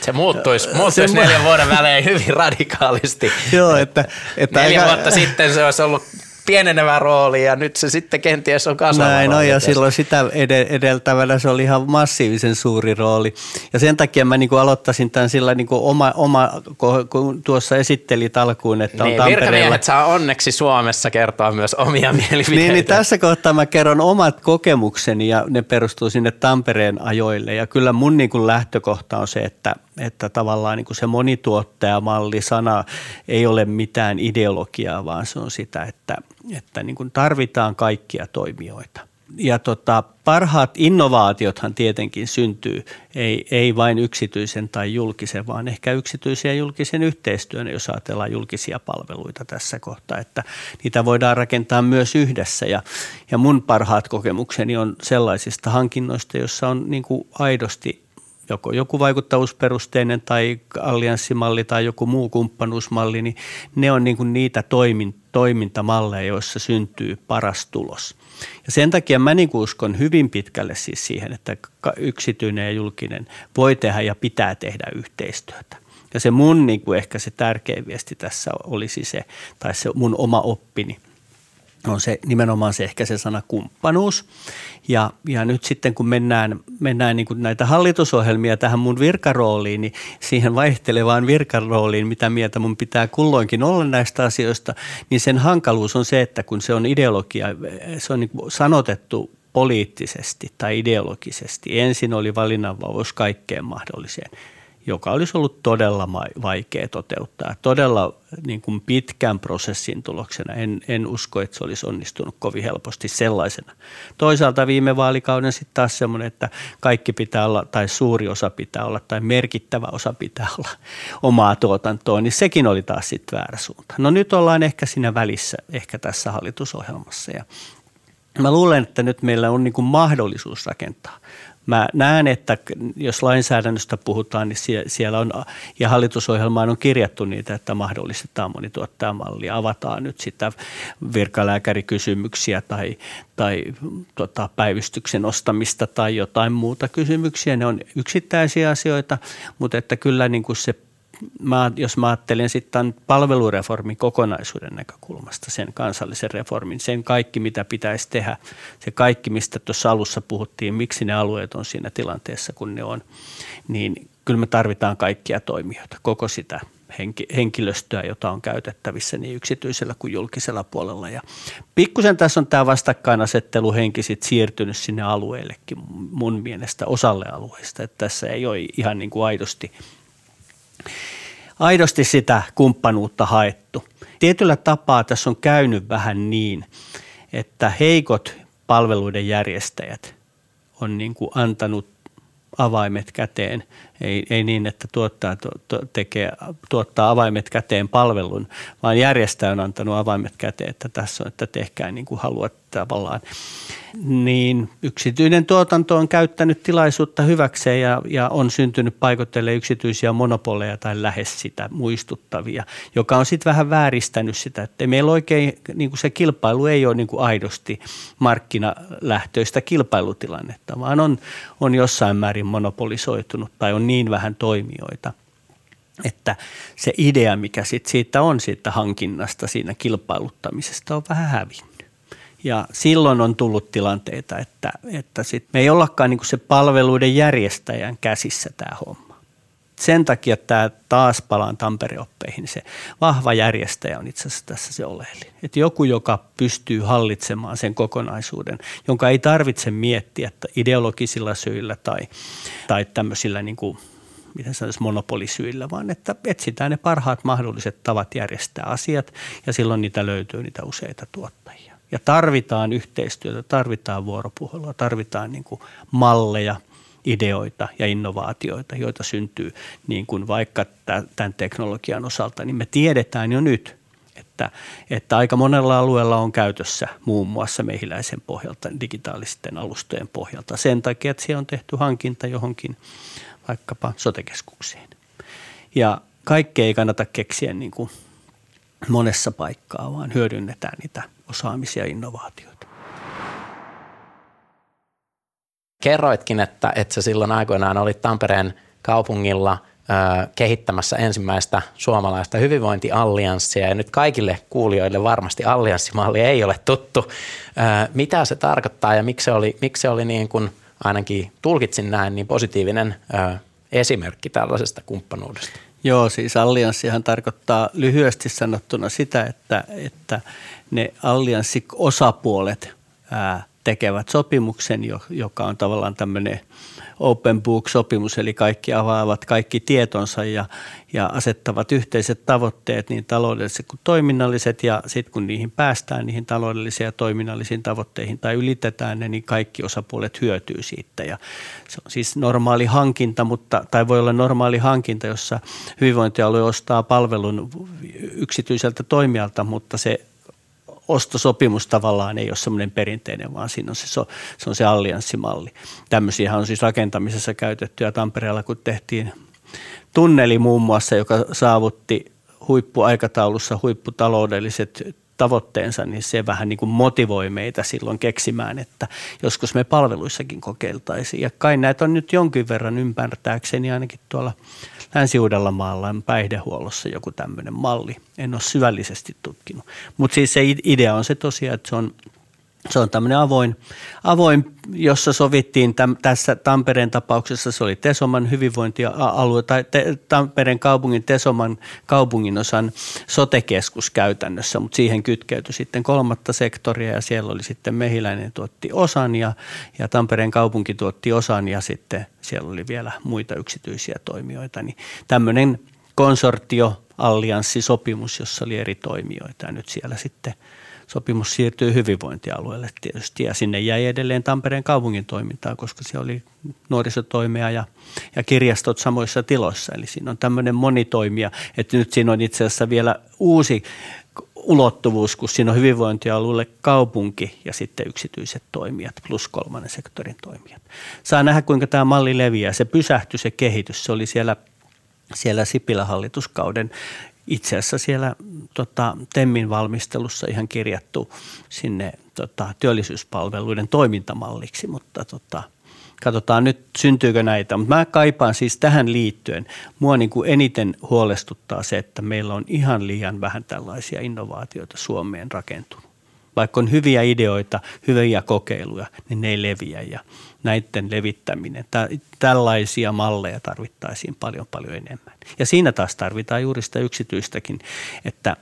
Se muuttuisi, muuttuisi se, neljän vuoden välein hyvin radikaalisti. Joo, että, että Neljä aika, vuotta sitten se olisi ollut pienenevä rooli ja nyt se sitten kenties on kasvava Näin no, ja silloin sitä edeltävänä se oli ihan massiivisen suuri rooli. Ja sen takia mä niin kuin aloittaisin tämän sillä niin kuin oma, oma, kun tuossa esittelit alkuun, että niin, on Tampereella. Virkamiehet saa onneksi Suomessa kertoa myös omia mielipiteitä. Niin, niin tässä kohtaa mä kerron omat kokemukseni ja ne perustuu sinne Tampereen ajoille. Ja kyllä mun niin kuin lähtökohta on se, että että tavallaan niin kuin se monituottajamalli sana ei ole mitään ideologiaa, vaan se on sitä, että, että niin kuin tarvitaan kaikkia toimijoita. Ja tota, parhaat innovaatiothan tietenkin syntyy, ei, ei vain yksityisen tai julkisen, vaan ehkä yksityisen ja julkisen yhteistyön, jos ajatellaan julkisia palveluita tässä kohtaa, että niitä voidaan rakentaa myös yhdessä. Ja, ja mun parhaat kokemukseni on sellaisista hankinnoista, joissa on niin kuin aidosti joko joku vaikuttavuusperusteinen tai allianssimalli tai joku muu kumppanuusmalli, niin ne on niin kuin niitä toimin, toimintamalleja, joissa syntyy paras tulos. Ja sen takia mä niin uskon hyvin pitkälle siis siihen, että yksityinen ja julkinen voi tehdä ja pitää tehdä yhteistyötä. Ja se mun niin kuin ehkä se tärkein viesti tässä olisi se, tai se mun oma oppini – on se nimenomaan se ehkä se sana kumppanuus. Ja, ja nyt sitten kun mennään, mennään niin kuin näitä hallitusohjelmia tähän mun virkarooliin, niin siihen vaihtelevaan virkarooliin, mitä mieltä mun pitää kulloinkin olla näistä asioista, niin sen hankaluus on se, että kun se on ideologia, se on niin sanotettu poliittisesti tai ideologisesti. Ensin oli valinnanvapaus kaikkeen mahdolliseen joka olisi ollut todella vaikea toteuttaa. Todella niin kuin pitkän prosessin tuloksena. En, en usko, että se olisi onnistunut kovin helposti sellaisena. Toisaalta viime vaalikauden sitten taas semmoinen, että kaikki pitää olla, tai suuri osa pitää olla, tai merkittävä osa pitää olla omaa tuotantoa, niin sekin oli taas sitten väärä suunta. No nyt ollaan ehkä siinä välissä, ehkä tässä hallitusohjelmassa. Ja Mä luulen, että nyt meillä on niin kuin mahdollisuus rakentaa Mä näen, että jos lainsäädännöstä puhutaan, niin siellä on, ja hallitusohjelmaan on kirjattu niitä, että mahdollistetaan monituottajamalli, avataan nyt sitä virkalääkärikysymyksiä tai, tai tota, päivystyksen ostamista tai jotain muuta kysymyksiä. Ne on yksittäisiä asioita, mutta että kyllä niin kuin se mä, jos mä ajattelen sitten palvelureformin kokonaisuuden näkökulmasta, sen kansallisen reformin, sen kaikki mitä pitäisi tehdä, se kaikki mistä tuossa alussa puhuttiin, miksi ne alueet on siinä tilanteessa kun ne on, niin kyllä me tarvitaan kaikkia toimijoita, koko sitä henkilöstöä, jota on käytettävissä niin yksityisellä kuin julkisella puolella. Ja pikkusen tässä on tämä vastakkainasetteluhenki sit siirtynyt sinne alueellekin mun mielestä osalle alueista, että tässä ei ole ihan niin kuin aidosti – aidosti sitä kumppanuutta haettu. Tietyllä tapaa tässä on käynyt vähän niin, että heikot palveluiden järjestäjät on niin kuin antanut avaimet käteen Ei, ei niin, että tuottaa, to, to, tekee, tuottaa avaimet käteen palvelun, vaan järjestäjä on antanut avaimet käteen, että tässä on, että tehkää niin kuin haluat tavallaan. Niin yksityinen tuotanto on käyttänyt tilaisuutta hyväkseen ja, ja on syntynyt paikotelle yksityisiä monopoleja tai lähes sitä muistuttavia, joka on sitten vähän vääristänyt sitä, että meillä oikein niin kuin se kilpailu ei ole niin kuin aidosti markkinalähtöistä kilpailutilannetta, vaan on, on jossain määrin monopolisoitunut tai on niin vähän toimijoita – että se idea, mikä sit siitä on siitä hankinnasta, siinä kilpailuttamisesta on vähän hävinnyt. Ja silloin on tullut tilanteita, että, että sit me ei ollakaan niin se palveluiden järjestäjän käsissä tämä homma. Sen takia tämä taas palaan Tampere-oppeihin, se vahva järjestäjä on itse asiassa tässä se oleellinen. Että joku, joka pystyy hallitsemaan sen kokonaisuuden, jonka ei tarvitse miettiä että ideologisilla syillä tai, tai tämmöisillä niin kuin miten sanoisi, monopolisyillä, vaan että etsitään ne parhaat mahdolliset tavat järjestää asiat ja silloin niitä löytyy niitä useita tuottajia. Ja tarvitaan yhteistyötä, tarvitaan vuoropuhelua, tarvitaan niin kuin malleja, ideoita ja innovaatioita, joita syntyy niin kuin vaikka tämän teknologian osalta, niin me tiedetään jo nyt, että, että aika monella alueella on käytössä muun muassa mehiläisen pohjalta, digitaalisten alustojen pohjalta sen takia, että siellä on tehty hankinta johonkin vaikkapa sotekeskuksiin. Ja kaikkea ei kannata keksiä niin kuin monessa paikkaa, vaan hyödynnetään niitä osaamisia ja innovaatioita. Kerroitkin, että, että sä silloin aikoinaan olit Tampereen kaupungilla ö, kehittämässä ensimmäistä suomalaista hyvinvointiallianssia ja nyt kaikille kuulijoille varmasti allianssimalli ei ole tuttu. Ö, mitä se tarkoittaa ja miksi se oli, miksi se oli niin kuin ainakin tulkitsin näin niin positiivinen ö, esimerkki tällaisesta kumppanuudesta? Joo, siis allianssihan tarkoittaa lyhyesti sanottuna sitä, että, että ne allianssiosapuolet ää, tekevät sopimuksen, joka on tavallaan tämmöinen open book-sopimus, eli kaikki avaavat kaikki tietonsa ja, ja asettavat yhteiset tavoitteet, niin taloudelliset kuin toiminnalliset, ja sitten kun niihin päästään, niihin taloudellisiin ja toiminnallisiin tavoitteihin tai ylitetään ne, niin kaikki osapuolet hyötyy siitä. Ja se on siis normaali hankinta, mutta, tai voi olla normaali hankinta, jossa hyvinvointialue ostaa palvelun yksityiseltä toimijalta, mutta se ostosopimus tavallaan ei ole semmoinen perinteinen, vaan siinä on se, se, on se allianssimalli. Tämmöisiä on siis rakentamisessa käytetty ja Tampereella kun tehtiin tunneli muun muassa, joka saavutti huippuaikataulussa huipputaloudelliset tavoitteensa, niin se vähän niin kuin motivoi meitä silloin keksimään, että joskus me palveluissakin kokeiltaisiin. Ja kai näitä on nyt jonkin verran ymmärtääkseni ainakin tuolla Länsi-Uudellamaalla päihdehuollossa joku tämmöinen malli. En ole syvällisesti tutkinut. Mutta siis se idea on se tosiaan, että se on se on tämmöinen avoin, avoin, jossa sovittiin täm, tässä Tampereen tapauksessa, se oli Tesoman hyvinvointialue tai te, Tampereen kaupungin Tesoman kaupunginosan sotekeskus käytännössä, mutta siihen kytkeytyi sitten kolmatta sektoria ja siellä oli sitten Mehiläinen tuotti osan ja, ja Tampereen kaupunki tuotti osan ja sitten siellä oli vielä muita yksityisiä toimijoita. Niin tämmöinen konsortio, allianssisopimus, jossa oli eri toimijoita ja nyt siellä sitten – sopimus siirtyy hyvinvointialueelle tietysti ja sinne jäi edelleen Tampereen kaupungin toimintaa, koska siellä oli nuorisotoimia ja, ja kirjastot samoissa tiloissa. Eli siinä on tämmöinen monitoimija, että nyt siinä on itse asiassa vielä uusi ulottuvuus, kun siinä on hyvinvointialueelle kaupunki ja sitten yksityiset toimijat plus kolmannen sektorin toimijat. Saa nähdä, kuinka tämä malli leviää. Se pysähtyi se kehitys. Se oli siellä siellä Sipilän hallituskauden itse asiassa siellä tota, TEMMin valmistelussa ihan kirjattu sinne tota, työllisyyspalveluiden toimintamalliksi, mutta tota, katsotaan nyt syntyykö näitä. Mutta mä kaipaan siis tähän liittyen, mua niin kuin eniten huolestuttaa se, että meillä on ihan liian vähän tällaisia innovaatioita Suomeen rakentunut. Vaikka on hyviä ideoita, hyviä kokeiluja, niin ne ei leviä ja näiden levittäminen. Tällaisia malleja tarvittaisiin paljon paljon enemmän. Ja siinä taas tarvitaan juuri sitä yksityistäkin, että,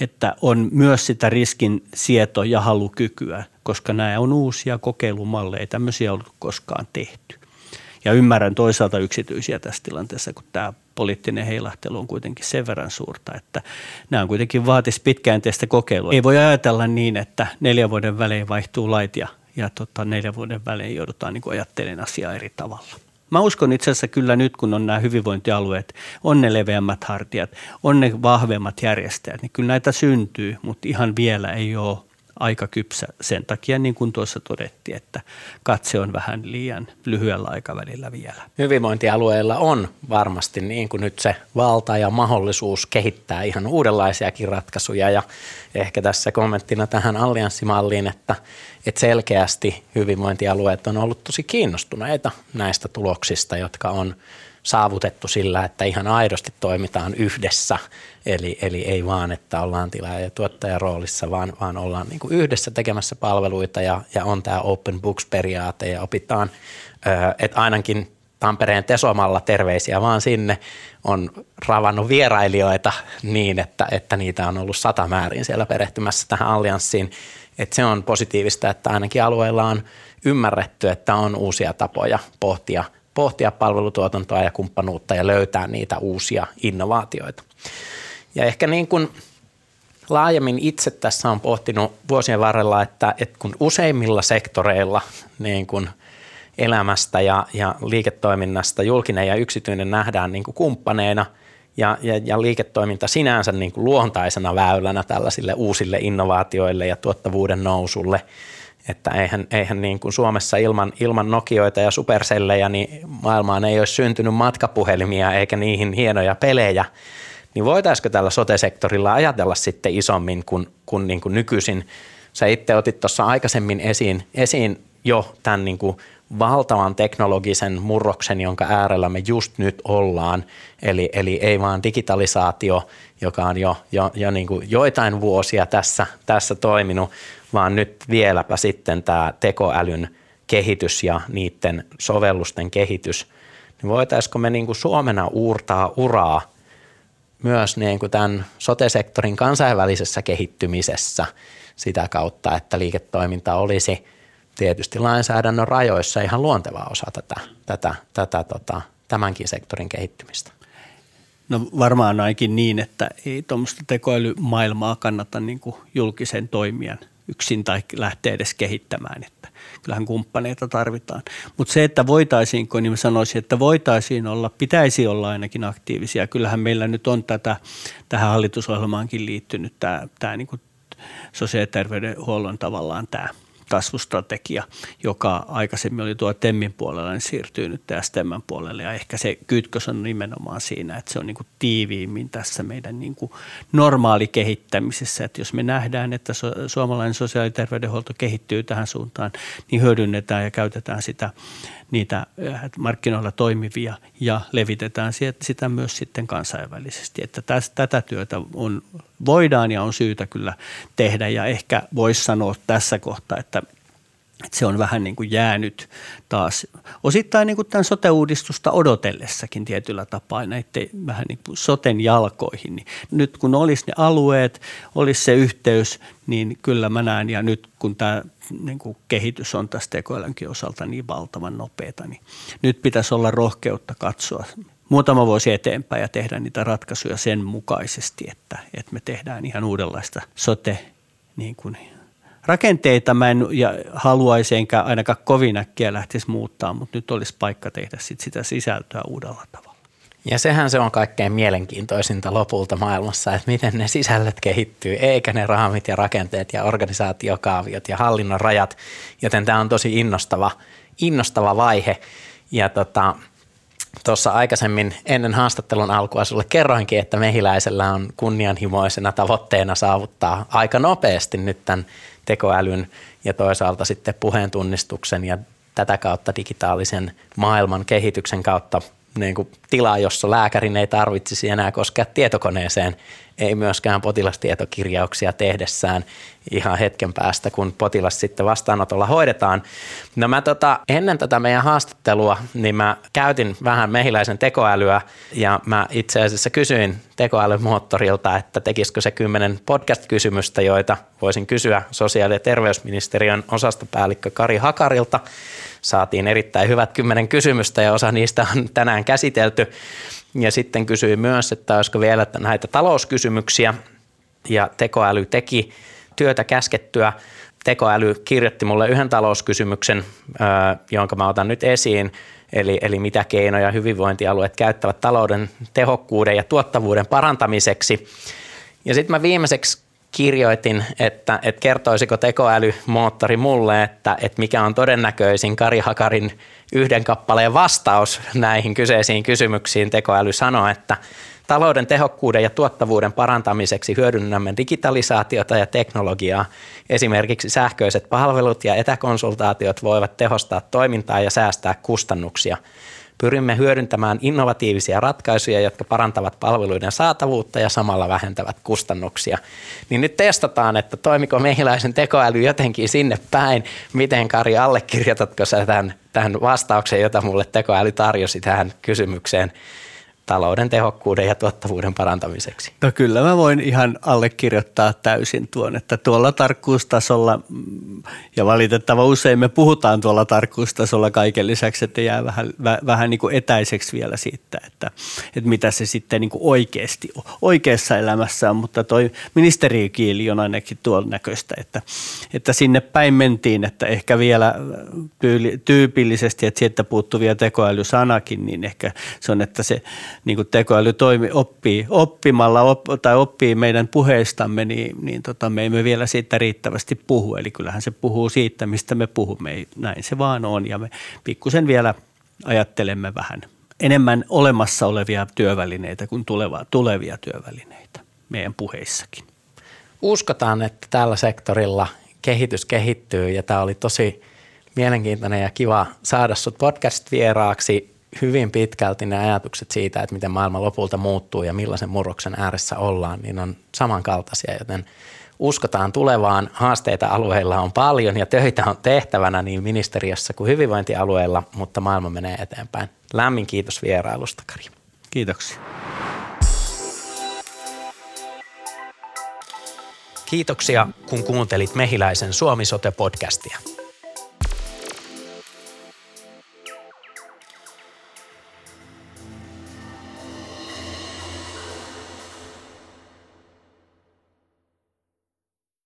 että on myös sitä riskin sieto- ja halukykyä, koska nämä on uusia kokeilumalleja, tämmöisiä ei ollut koskaan tehty. Ja ymmärrän toisaalta yksityisiä tässä tilanteessa, kun tämä poliittinen heilahtelu on kuitenkin sen verran suurta, että nämä on kuitenkin vaatisi pitkäjänteistä kokeilua. Ei voi ajatella niin, että neljän vuoden välein vaihtuu lait ja, ja tota, neljän vuoden välein joudutaan niin ajattelemaan asiaa eri tavalla. Mä uskon itse asiassa kyllä nyt, kun on nämä hyvinvointialueet, on ne leveämmät hartiat, on ne vahvemmat järjestäjät, niin kyllä näitä syntyy, mutta ihan vielä ei ole aika kypsä sen takia, niin kuin tuossa todettiin, että katse on vähän liian lyhyellä aikavälillä vielä. Hyvinvointialueilla on varmasti niin kuin nyt se valta ja mahdollisuus kehittää ihan uudenlaisiakin ratkaisuja ja ehkä tässä kommenttina tähän allianssimalliin, että, että selkeästi hyvinvointialueet on ollut tosi kiinnostuneita näistä tuloksista, jotka on saavutettu sillä, että ihan aidosti toimitaan yhdessä. Eli, eli ei vaan, että ollaan tilaaja- ja tuottajan roolissa, vaan, vaan ollaan niin kuin yhdessä tekemässä palveluita ja, ja on tämä open books-periaate ja opitaan, että ainakin Tampereen Tesomalla terveisiä vaan sinne on ravannut vierailijoita niin, että, että niitä on ollut sata määrin siellä perehtymässä tähän allianssiin. Että se on positiivista, että ainakin alueilla on ymmärretty, että on uusia tapoja pohtia – pohtia palvelutuotantoa ja kumppanuutta ja löytää niitä uusia innovaatioita. Ja ehkä niin kuin laajemmin itse tässä on pohtinut vuosien varrella, että, että kun useimmilla sektoreilla niin kuin elämästä ja, ja liiketoiminnasta julkinen ja yksityinen nähdään niin kuin kumppaneina ja, ja, ja liiketoiminta sinänsä niin kuin luontaisena väylänä tällaisille uusille innovaatioille ja tuottavuuden nousulle – että eihän, eihän niin kuin Suomessa ilman, ilman Nokioita ja Supercellejä, niin maailmaan ei olisi syntynyt matkapuhelimia eikä niihin hienoja pelejä, niin voitaisiko tällä sote-sektorilla ajatella sitten isommin kuin, kuin, niin kuin nykyisin? Sä itse otit tuossa aikaisemmin esiin, esiin jo tämän niin kuin valtavan teknologisen murroksen, jonka äärellä me just nyt ollaan. Eli, eli ei vaan digitalisaatio, joka on jo, jo, jo niin kuin joitain vuosia tässä, tässä toiminut, vaan nyt vieläpä sitten tämä tekoälyn kehitys ja niiden sovellusten kehitys, niin voitaisiko me niin kuin Suomena uurtaa uraa myös niin kuin tämän sote-sektorin kansainvälisessä kehittymisessä sitä kautta, että liiketoiminta olisi tietysti lainsäädännön rajoissa ihan luonteva osa tätä, tätä, tätä tota, tämänkin sektorin kehittymistä. No varmaan ainakin niin, että ei tuommoista tekoälymaailmaa kannata niin kuin julkisen toimijan – yksin tai lähteä edes kehittämään, että kyllähän kumppaneita tarvitaan. Mutta se, että voitaisiinko, niin mä sanoisin, että voitaisiin olla, pitäisi olla ainakin aktiivisia. Kyllähän meillä nyt on tätä, tähän hallitusohjelmaankin liittynyt tämä, tämä niin kuin sosiaali- ja terveydenhuollon tavallaan tämä – kasvustrategia, joka aikaisemmin oli tuo TEMMin puolella, niin siirtyy nyt STMn puolelle. Ja ehkä se kytkös on nimenomaan siinä, että se on niin kuin tiiviimmin tässä meidän niin kuin normaali kehittämisessä. Että jos me nähdään, että suomalainen sosiaali- ja terveydenhuolto kehittyy tähän suuntaan, niin hyödynnetään ja käytetään sitä niitä äh, markkinoilla toimivia ja levitetään sitä myös sitten kansainvälisesti. Että tästä, tätä työtä on, voidaan ja on syytä kyllä tehdä ja ehkä voisi sanoa tässä kohtaa, että että se on vähän niin kuin jäänyt taas osittain niin kuin tämän sote-uudistusta odotellessakin tietyllä tapaa näiden vähän niin kuin soten jalkoihin. Niin nyt kun olisi ne alueet, olisi se yhteys, niin kyllä mä näen ja nyt kun tämä niin kuin kehitys on tästä tekoälynkin osalta niin valtavan nopeata, niin nyt pitäisi olla rohkeutta katsoa muutama vuosi eteenpäin ja tehdä niitä ratkaisuja sen mukaisesti, että, että me tehdään ihan uudenlaista sote niin kuin rakenteita mä en ja haluaisi enkä ainakaan kovin äkkiä lähtisi muuttaa, mutta nyt olisi paikka tehdä sit sitä sisältöä uudella tavalla. Ja sehän se on kaikkein mielenkiintoisinta lopulta maailmassa, että miten ne sisällöt kehittyy, eikä ne raamit ja rakenteet ja organisaatiokaaviot ja hallinnon rajat, joten tämä on tosi innostava, innostava vaihe. Ja tota, tuossa aikaisemmin ennen haastattelun alkua sulle kerroinkin, että mehiläisellä on kunnianhimoisena tavoitteena saavuttaa aika nopeasti nyt tämän tekoälyn ja toisaalta sitten puheentunnistuksen ja tätä kautta digitaalisen maailman kehityksen kautta niin kuin tila, jossa lääkärin ei tarvitsisi enää koskea tietokoneeseen, ei myöskään potilastietokirjauksia tehdessään ihan hetken päästä, kun potilas sitten vastaanotolla hoidetaan. No mä tota, ennen tätä meidän haastattelua, niin mä käytin vähän mehiläisen tekoälyä ja mä itse asiassa kysyin tekoälymoottorilta, että tekisikö se kymmenen podcast-kysymystä, joita voisin kysyä sosiaali- ja terveysministeriön osastopäällikkö Kari Hakarilta – saatiin erittäin hyvät kymmenen kysymystä ja osa niistä on tänään käsitelty. Ja sitten kysyi myös, että olisiko vielä näitä talouskysymyksiä ja tekoäly teki työtä käskettyä. Tekoäly kirjoitti mulle yhden talouskysymyksen, jonka mä otan nyt esiin. eli, eli mitä keinoja hyvinvointialueet käyttävät talouden tehokkuuden ja tuottavuuden parantamiseksi. Ja sitten mä viimeiseksi kirjoitin, että, että kertoisiko tekoälymoottori mulle, että, että mikä on todennäköisin Kari Hakarin yhden kappaleen vastaus näihin kyseisiin kysymyksiin. Tekoäly sanoi, että talouden tehokkuuden ja tuottavuuden parantamiseksi hyödynnämme digitalisaatiota ja teknologiaa. Esimerkiksi sähköiset palvelut ja etäkonsultaatiot voivat tehostaa toimintaa ja säästää kustannuksia – Pyrimme hyödyntämään innovatiivisia ratkaisuja, jotka parantavat palveluiden saatavuutta ja samalla vähentävät kustannuksia. Niin nyt testataan, että toimiko mehiläisen tekoäly jotenkin sinne päin. Miten Kari, allekirjoitatko sä tämän, tämän vastauksen, jota mulle tekoäly tarjosi tähän kysymykseen? Talouden tehokkuuden ja tuottavuuden parantamiseksi? No kyllä mä voin ihan allekirjoittaa täysin tuon, että tuolla tarkkuustasolla, ja valitettava usein me puhutaan tuolla tarkkuustasolla kaiken lisäksi, että jää vähän, vähän niin kuin etäiseksi vielä siitä, että, että mitä se sitten niin kuin oikeasti oikeassa elämässä on, mutta toi ministerikieli on ainakin tuon näköistä, että, että sinne päin mentiin, että ehkä vielä tyypillisesti, että sieltä puuttuvia tekoälysanakin, niin ehkä se on, että se niin kuin tekoäly toimi, oppii oppimalla op, tai oppii meidän puheistamme, niin, niin tota, me emme vielä siitä riittävästi puhu. Eli kyllähän se puhuu siitä, mistä me puhumme. Näin se vaan on ja me pikkusen vielä ajattelemme vähän enemmän olemassa olevia työvälineitä kuin tuleva, tulevia työvälineitä meidän puheissakin. Uskotaan, että tällä sektorilla kehitys kehittyy ja tämä oli tosi mielenkiintoinen ja kiva saada sut podcast-vieraaksi hyvin pitkälti ne ajatukset siitä, että miten maailma lopulta muuttuu ja millaisen murroksen ääressä ollaan, niin on samankaltaisia, joten uskotaan tulevaan. Haasteita alueilla on paljon ja töitä on tehtävänä niin ministeriössä kuin hyvinvointialueilla, mutta maailma menee eteenpäin. Lämmin kiitos vierailusta, Kari. Kiitoksia. Kiitoksia, kun kuuntelit Mehiläisen Suomi-sote-podcastia.